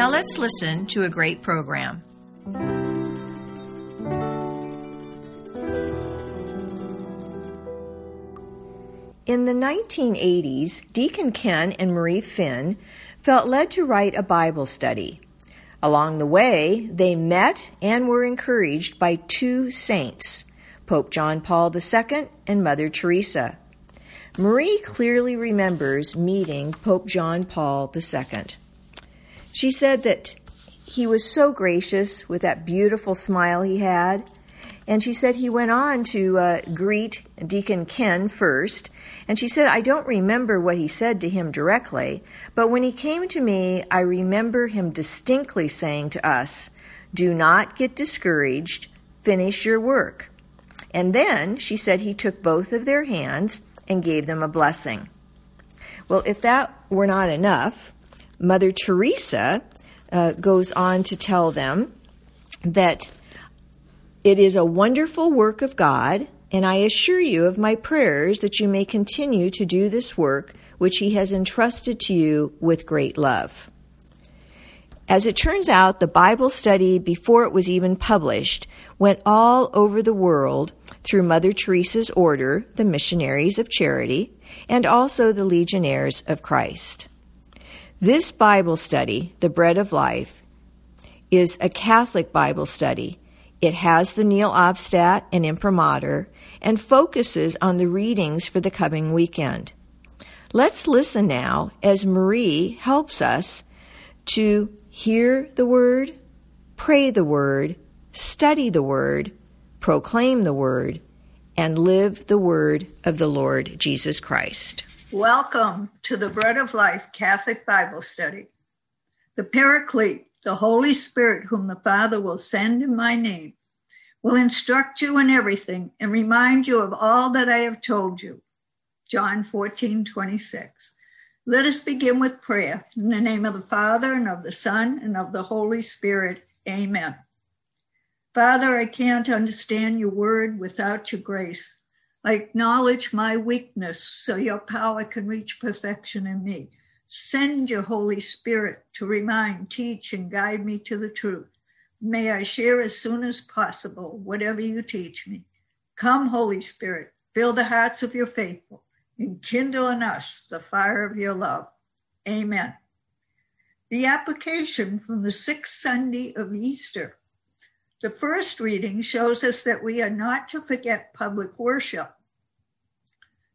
Now let's listen to a great program. In the 1980s, Deacon Ken and Marie Finn felt led to write a Bible study. Along the way, they met and were encouraged by two saints, Pope John Paul II and Mother Teresa. Marie clearly remembers meeting Pope John Paul II. She said that he was so gracious with that beautiful smile he had. And she said he went on to uh, greet Deacon Ken first. And she said, I don't remember what he said to him directly, but when he came to me, I remember him distinctly saying to us, Do not get discouraged, finish your work. And then she said he took both of their hands and gave them a blessing. Well, if that were not enough, Mother Teresa uh, goes on to tell them that it is a wonderful work of God, and I assure you of my prayers that you may continue to do this work which he has entrusted to you with great love. As it turns out, the Bible study, before it was even published, went all over the world through Mother Teresa's order, the Missionaries of Charity, and also the Legionnaires of Christ. This Bible study, The Bread of Life, is a Catholic Bible study. It has the Nihil Obstat and Imprimatur and focuses on the readings for the coming weekend. Let's listen now as Marie helps us to hear the Word, pray the Word, study the Word, proclaim the Word, and live the Word of the Lord Jesus Christ. Welcome to the Bread of Life Catholic Bible Study. The Paraclete, the Holy Spirit, whom the Father will send in my name, will instruct you in everything and remind you of all that I have told you. John 14, 26. Let us begin with prayer. In the name of the Father, and of the Son, and of the Holy Spirit. Amen. Father, I can't understand your word without your grace. I acknowledge my weakness so your power can reach perfection in me. Send your Holy Spirit to remind, teach, and guide me to the truth. May I share as soon as possible whatever you teach me. Come, Holy Spirit, fill the hearts of your faithful and kindle in us the fire of your love. Amen. The application from the sixth Sunday of Easter. The first reading shows us that we are not to forget public worship.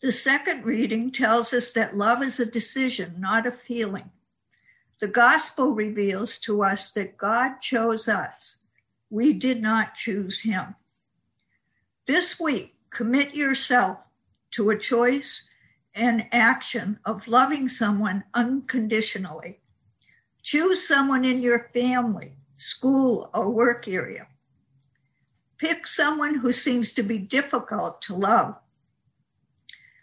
The second reading tells us that love is a decision, not a feeling. The gospel reveals to us that God chose us. We did not choose him. This week, commit yourself to a choice and action of loving someone unconditionally. Choose someone in your family, school, or work area. Pick someone who seems to be difficult to love.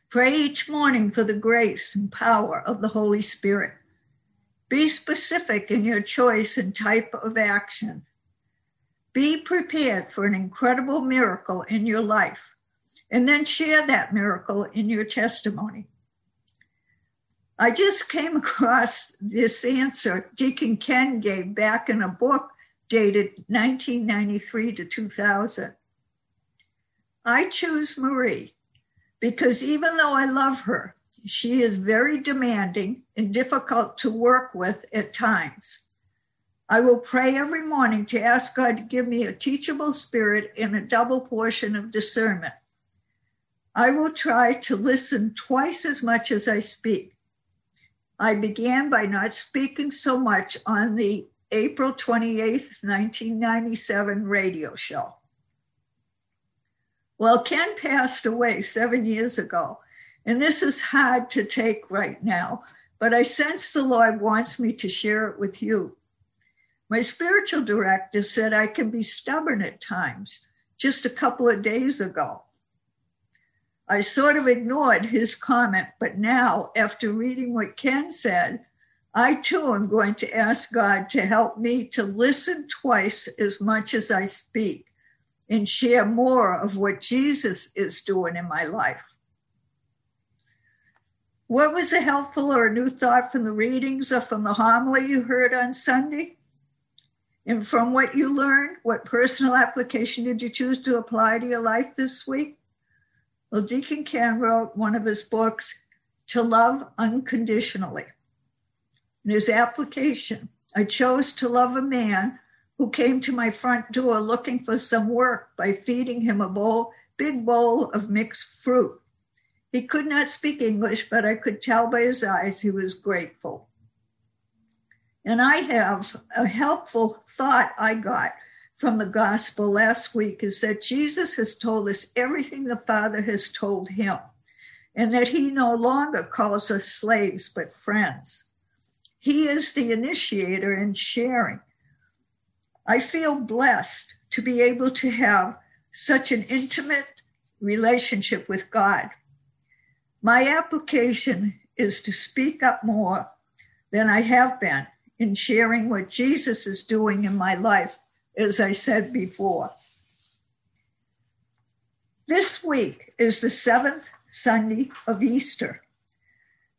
Pray each morning for the grace and power of the Holy Spirit. Be specific in your choice and type of action. Be prepared for an incredible miracle in your life and then share that miracle in your testimony. I just came across this answer Deacon Ken gave back in a book dated 1993 to 2000. I choose Marie because even though I love her, she is very demanding and difficult to work with at times. I will pray every morning to ask God to give me a teachable spirit and a double portion of discernment. I will try to listen twice as much as I speak. I began by not speaking so much on the April 28th, 1997 radio show. Well, Ken passed away seven years ago, and this is hard to take right now, but I sense the Lord wants me to share it with you. My spiritual director said I can be stubborn at times just a couple of days ago. I sort of ignored his comment, but now, after reading what Ken said, I too am going to ask God to help me to listen twice as much as I speak and share more of what Jesus is doing in my life. What was a helpful or a new thought from the readings or from the homily you heard on Sunday? And from what you learned, what personal application did you choose to apply to your life this week? Well, Deacon Ken wrote one of his books, To Love Unconditionally. In his application, I chose to love a man who came to my front door looking for some work by feeding him a bowl, big bowl of mixed fruit. He could not speak English, but I could tell by his eyes he was grateful. And I have a helpful thought I got from the gospel last week is that Jesus has told us everything the Father has told him, and that he no longer calls us slaves but friends. He is the initiator in sharing. I feel blessed to be able to have such an intimate relationship with God. My application is to speak up more than I have been in sharing what Jesus is doing in my life as I said before. This week is the seventh Sunday of Easter.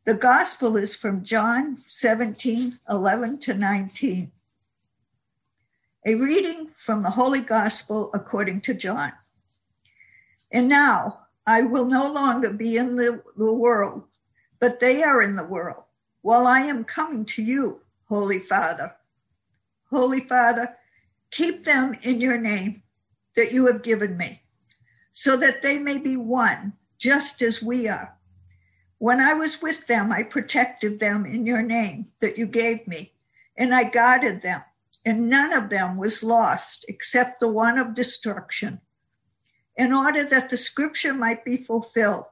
The gospel is from John 17 11 to 19. A reading from the Holy Gospel according to John. And now I will no longer be in the, the world, but they are in the world, while I am coming to you, Holy Father. Holy Father, Keep them in your name that you have given me, so that they may be one, just as we are. When I was with them, I protected them in your name that you gave me, and I guarded them, and none of them was lost except the one of destruction, in order that the scripture might be fulfilled.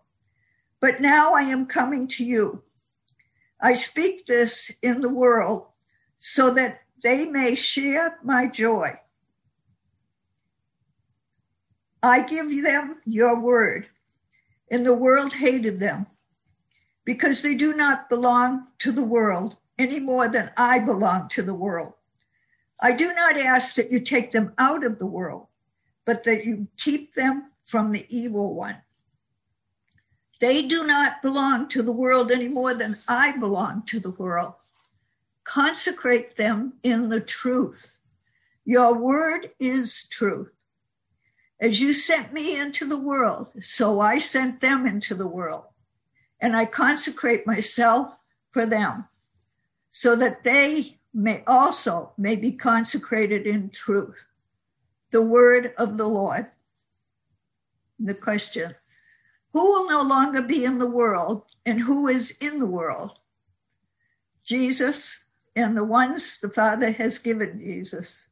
But now I am coming to you. I speak this in the world so that they may share my joy. I give them your word, and the world hated them because they do not belong to the world any more than I belong to the world. I do not ask that you take them out of the world, but that you keep them from the evil one. They do not belong to the world any more than I belong to the world consecrate them in the truth. Your word is truth. As you sent me into the world, so I sent them into the world. And I consecrate myself for them, so that they may also may be consecrated in truth. The word of the Lord. The question Who will no longer be in the world, and who is in the world? Jesus, and the ones the Father has given Jesus.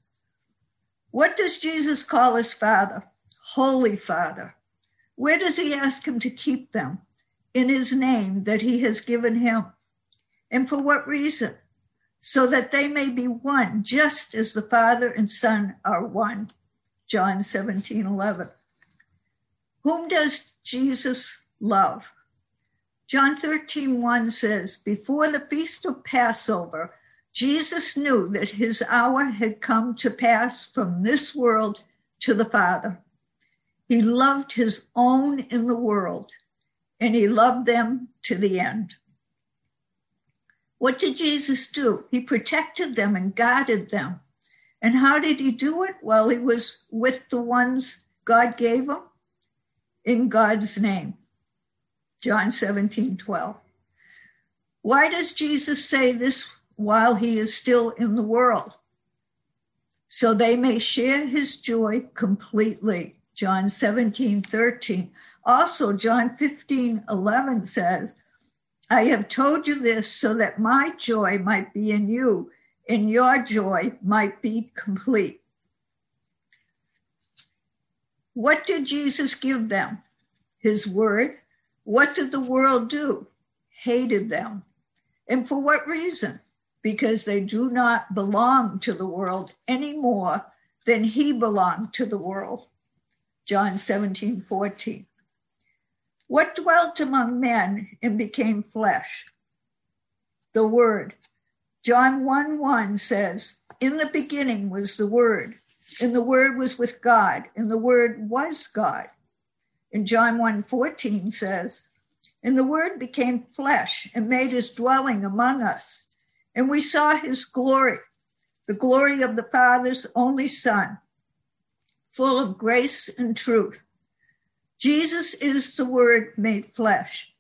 What does Jesus call his Father? Holy Father. Where does he ask him to keep them? In his name that he has given him. And for what reason? So that they may be one, just as the Father and Son are one. John 17 11. Whom does Jesus love? John 13 1 says, Before the feast of Passover, Jesus knew that his hour had come to pass from this world to the Father. He loved his own in the world, and he loved them to the end. What did Jesus do? He protected them and guarded them. And how did he do it? Well, he was with the ones God gave him in God's name. John 17, 12. Why does Jesus say this while he is still in the world, so they may share his joy completely. John 17, 13. Also, John 15, 11 says, I have told you this so that my joy might be in you and your joy might be complete. What did Jesus give them? His word. What did the world do? Hated them. And for what reason? Because they do not belong to the world any more than he belonged to the world. John 17, 14. What dwelt among men and became flesh? The Word. John 1 1 says, In the beginning was the Word, and the Word was with God, and the Word was God. And John 1 14 says, And the Word became flesh and made his dwelling among us, and we saw his glory, the glory of the Father's only Son, full of grace and truth. Jesus is the Word made flesh.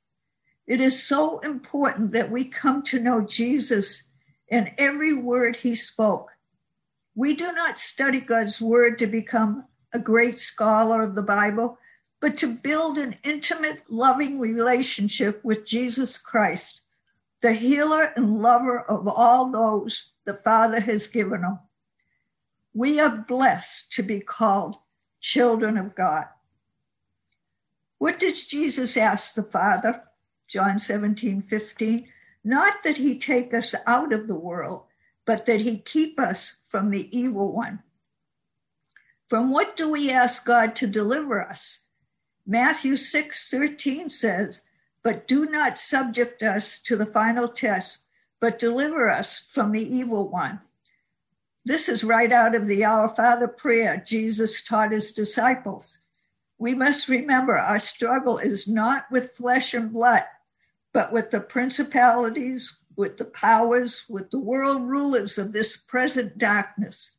It is so important that we come to know Jesus in every word he spoke. We do not study God's Word to become a great scholar of the Bible, but to build an intimate, loving relationship with Jesus Christ, the healer and lover of all those the Father has given him. We are blessed to be called children of God. What does Jesus ask the Father? John 17, 15. Not that he take us out of the world, but that he keep us from the evil one. From what do we ask God to deliver us? Matthew 6, 13 says, But do not subject us to the final test, but deliver us from the evil one. This is right out of the Our Father prayer Jesus taught his disciples. We must remember our struggle is not with flesh and blood, but with the principalities, with the powers, with the world rulers of this present darkness,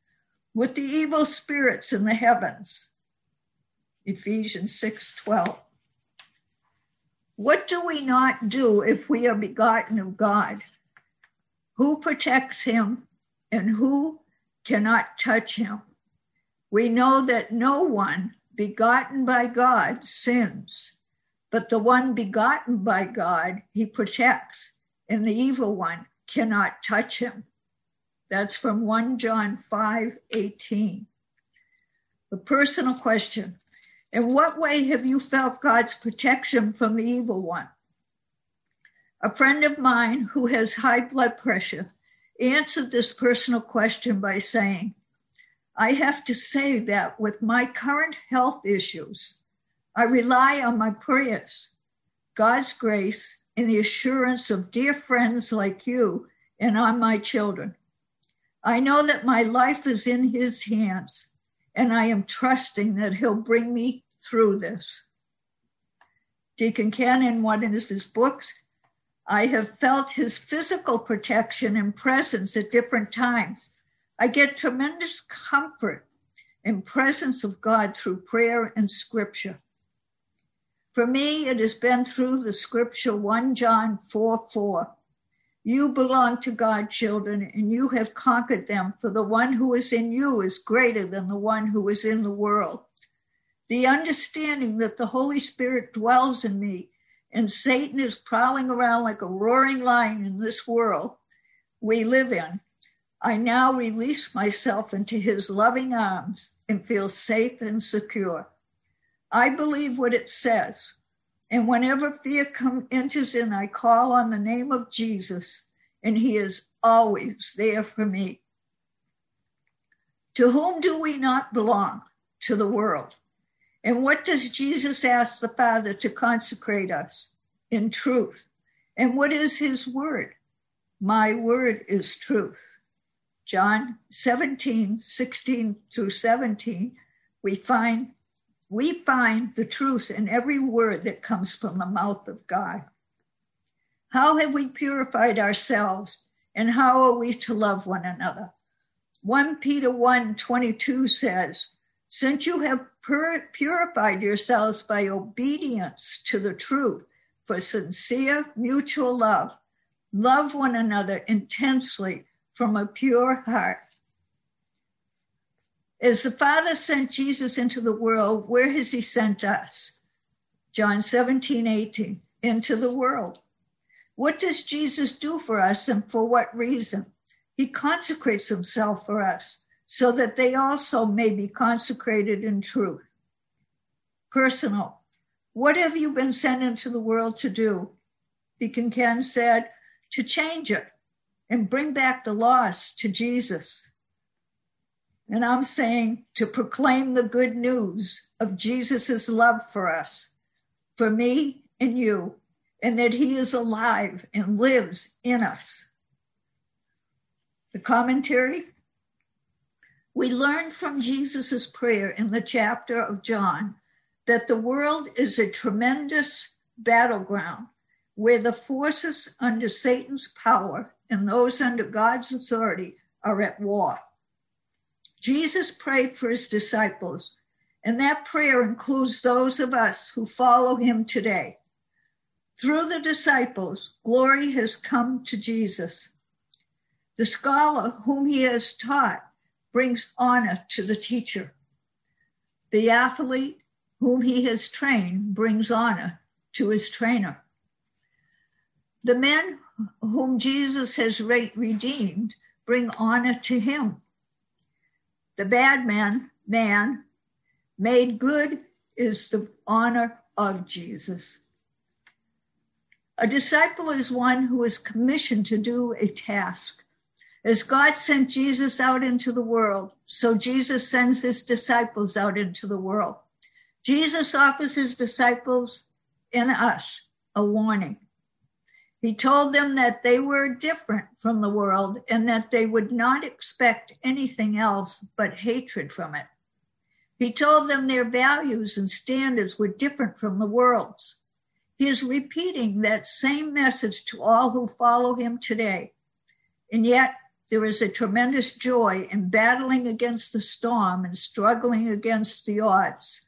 with the evil spirits in the heavens. Ephesians 6 12. What do we not do if we are begotten of God? Who protects him and who cannot touch him. We know that no one begotten by God sins, but the one begotten by God he protects, and the evil one cannot touch him. That's from 1 John 5 18. The personal question In what way have you felt God's protection from the evil one? A friend of mine who has high blood pressure answered this personal question by saying, I have to say that with my current health issues, I rely on my prayers, God's grace, and the assurance of dear friends like you and on my children. I know that my life is in His hands, and I am trusting that He'll bring me through this. Deacon in one of his books, I have felt his physical protection and presence at different times. I get tremendous comfort and presence of God through prayer and scripture. For me, it has been through the scripture 1 John 4 4. You belong to God, children, and you have conquered them, for the one who is in you is greater than the one who is in the world. The understanding that the Holy Spirit dwells in me and Satan is prowling around like a roaring lion in this world we live in, I now release myself into his loving arms and feel safe and secure. I believe what it says. And whenever fear come, enters in, I call on the name of Jesus, and he is always there for me. To whom do we not belong? To the world. And what does Jesus ask the Father to consecrate us? In truth. And what is his word? My word is truth. John 17, 16 through 17, we find we find the truth in every word that comes from the mouth of God. How have we purified ourselves and how are we to love one another? 1 Peter 1 22 says, Since you have pur- purified yourselves by obedience to the truth for sincere mutual love, love one another intensely from a pure heart. As the Father sent Jesus into the world, where has he sent us? John 17, 18, into the world. What does Jesus do for us and for what reason? He consecrates himself for us so that they also may be consecrated in truth personal. What have you been sent into the world to do? Deacon Ken said, to change it. and bring back the lost to Jesus. And I'm saying to proclaim the good news of Jesus' love for us, for me and you, and that he is alive and lives in us. The commentary we learn from Jesus' prayer in the chapter of John that the world is a tremendous battleground where the forces under Satan's power and those under God's authority are at war. Jesus prayed for his disciples, and that prayer includes those of us who follow him today. Through the disciples, glory has come to Jesus. The scholar whom he has taught brings honor to the teacher. The athlete whom he has trained brings honor to his trainer. The men whom Jesus has redeemed bring honor to him. The bad man, man, made good is the honor of Jesus. A disciple is one who is commissioned to do a task. As God sent Jesus out into the world, so Jesus sends his disciples out into the world. Jesus offers his disciples and us a warning. He told them that they were different from the world and that they would not expect anything else but hatred from it. He told them their values and standards were different from the world's. He is repeating that same message to all who follow him today. And yet, there is a tremendous joy in battling against the storm and struggling against the odds.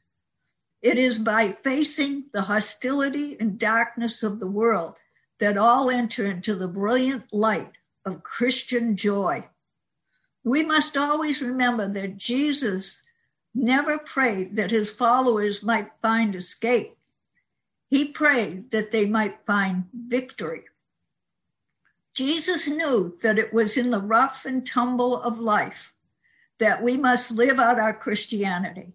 It is by facing the hostility and darkness of the world that all enter into the brilliant light of Christian joy. We must always remember that Jesus never prayed that his followers might find escape. He prayed that they might find victory. Jesus knew that it was in the rough and tumble of life that we must live out our Christianity.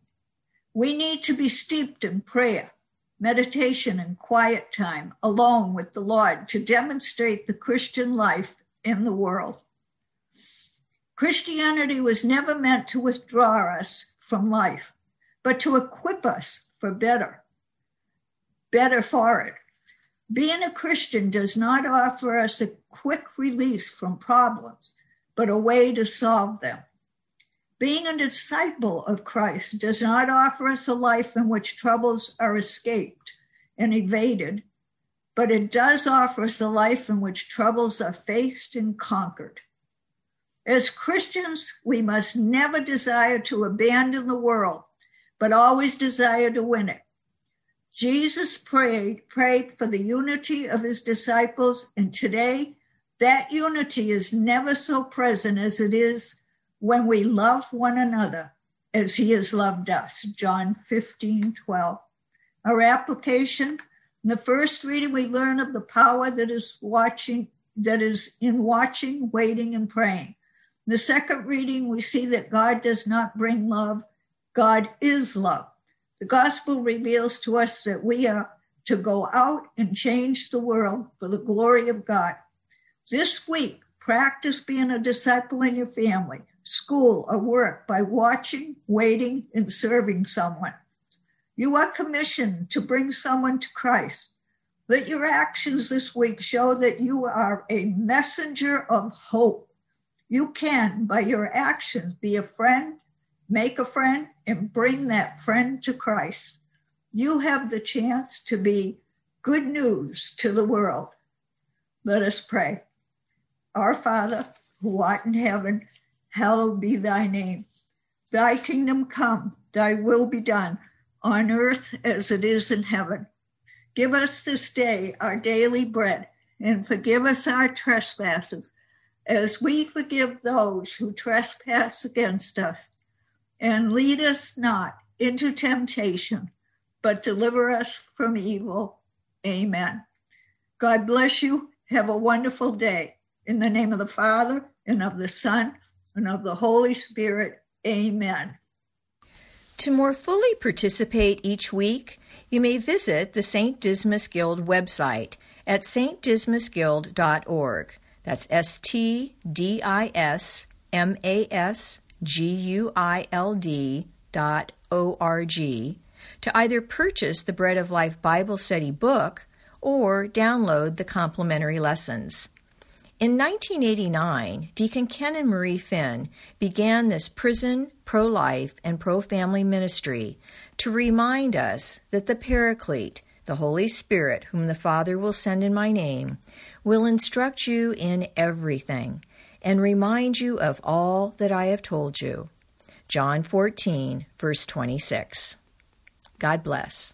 We need to be steeped in prayer, meditation, and quiet time alone with the Lord to demonstrate the Christian life in the world. Christianity was never meant to withdraw us from life, but to equip us for better, better for it. Being a Christian does not offer us a quick release from problems, but a way to solve them. Being a disciple of Christ does not offer us a life in which troubles are escaped and evaded, but it does offer us a life in which troubles are faced and conquered. As Christians, we must never desire to abandon the world, but always desire to win it. Jesus prayed, prayed for the unity of his disciples, and today that unity is never so present as it is when we love one another as he has loved us. John 15, 12. Our application, in the first reading, we learn of the power that is watching, that is in watching, waiting, and praying. In the second reading, we see that God does not bring love, God is love. The gospel reveals to us that we are to go out and change the world for the glory of God. This week, practice being a disciple in your family, school, or work by watching, waiting, and serving someone. You are commissioned to bring someone to Christ. Let your actions this week show that you are a messenger of hope. You can, by your actions, be a friend, make a friend, and bring that friend to Christ. You have the chance to be good news to the world. Let us pray. Our Father, who art in heaven, hallowed be thy name. Thy kingdom come, thy will be done, on earth as it is in heaven. Give us this day our daily bread, and forgive us our trespasses, as we forgive those who trespass against us and lead us not into temptation, but deliver us from evil. Amen. God bless you. Have a wonderful day. In the name of the Father, and of the Son, and of the Holy Spirit. Amen. To more fully participate each week, you may visit the St. Dismas Guild website at stdismasguild.org. That's S T D I S M A S G U I L D dot O R G to either purchase the Bread of Life Bible Study book or download the complimentary lessons. In 1989, Deacon Ken and Marie Finn began this prison, pro life, and pro family ministry to remind us that the Paraclete, the Holy Spirit, whom the Father will send in my name, will instruct you in everything and remind you of all that I have told you. John 14, verse 26. God bless.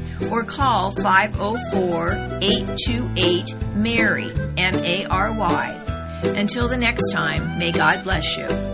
or call 504 828 MARY, M A R Y. Until the next time, may God bless you.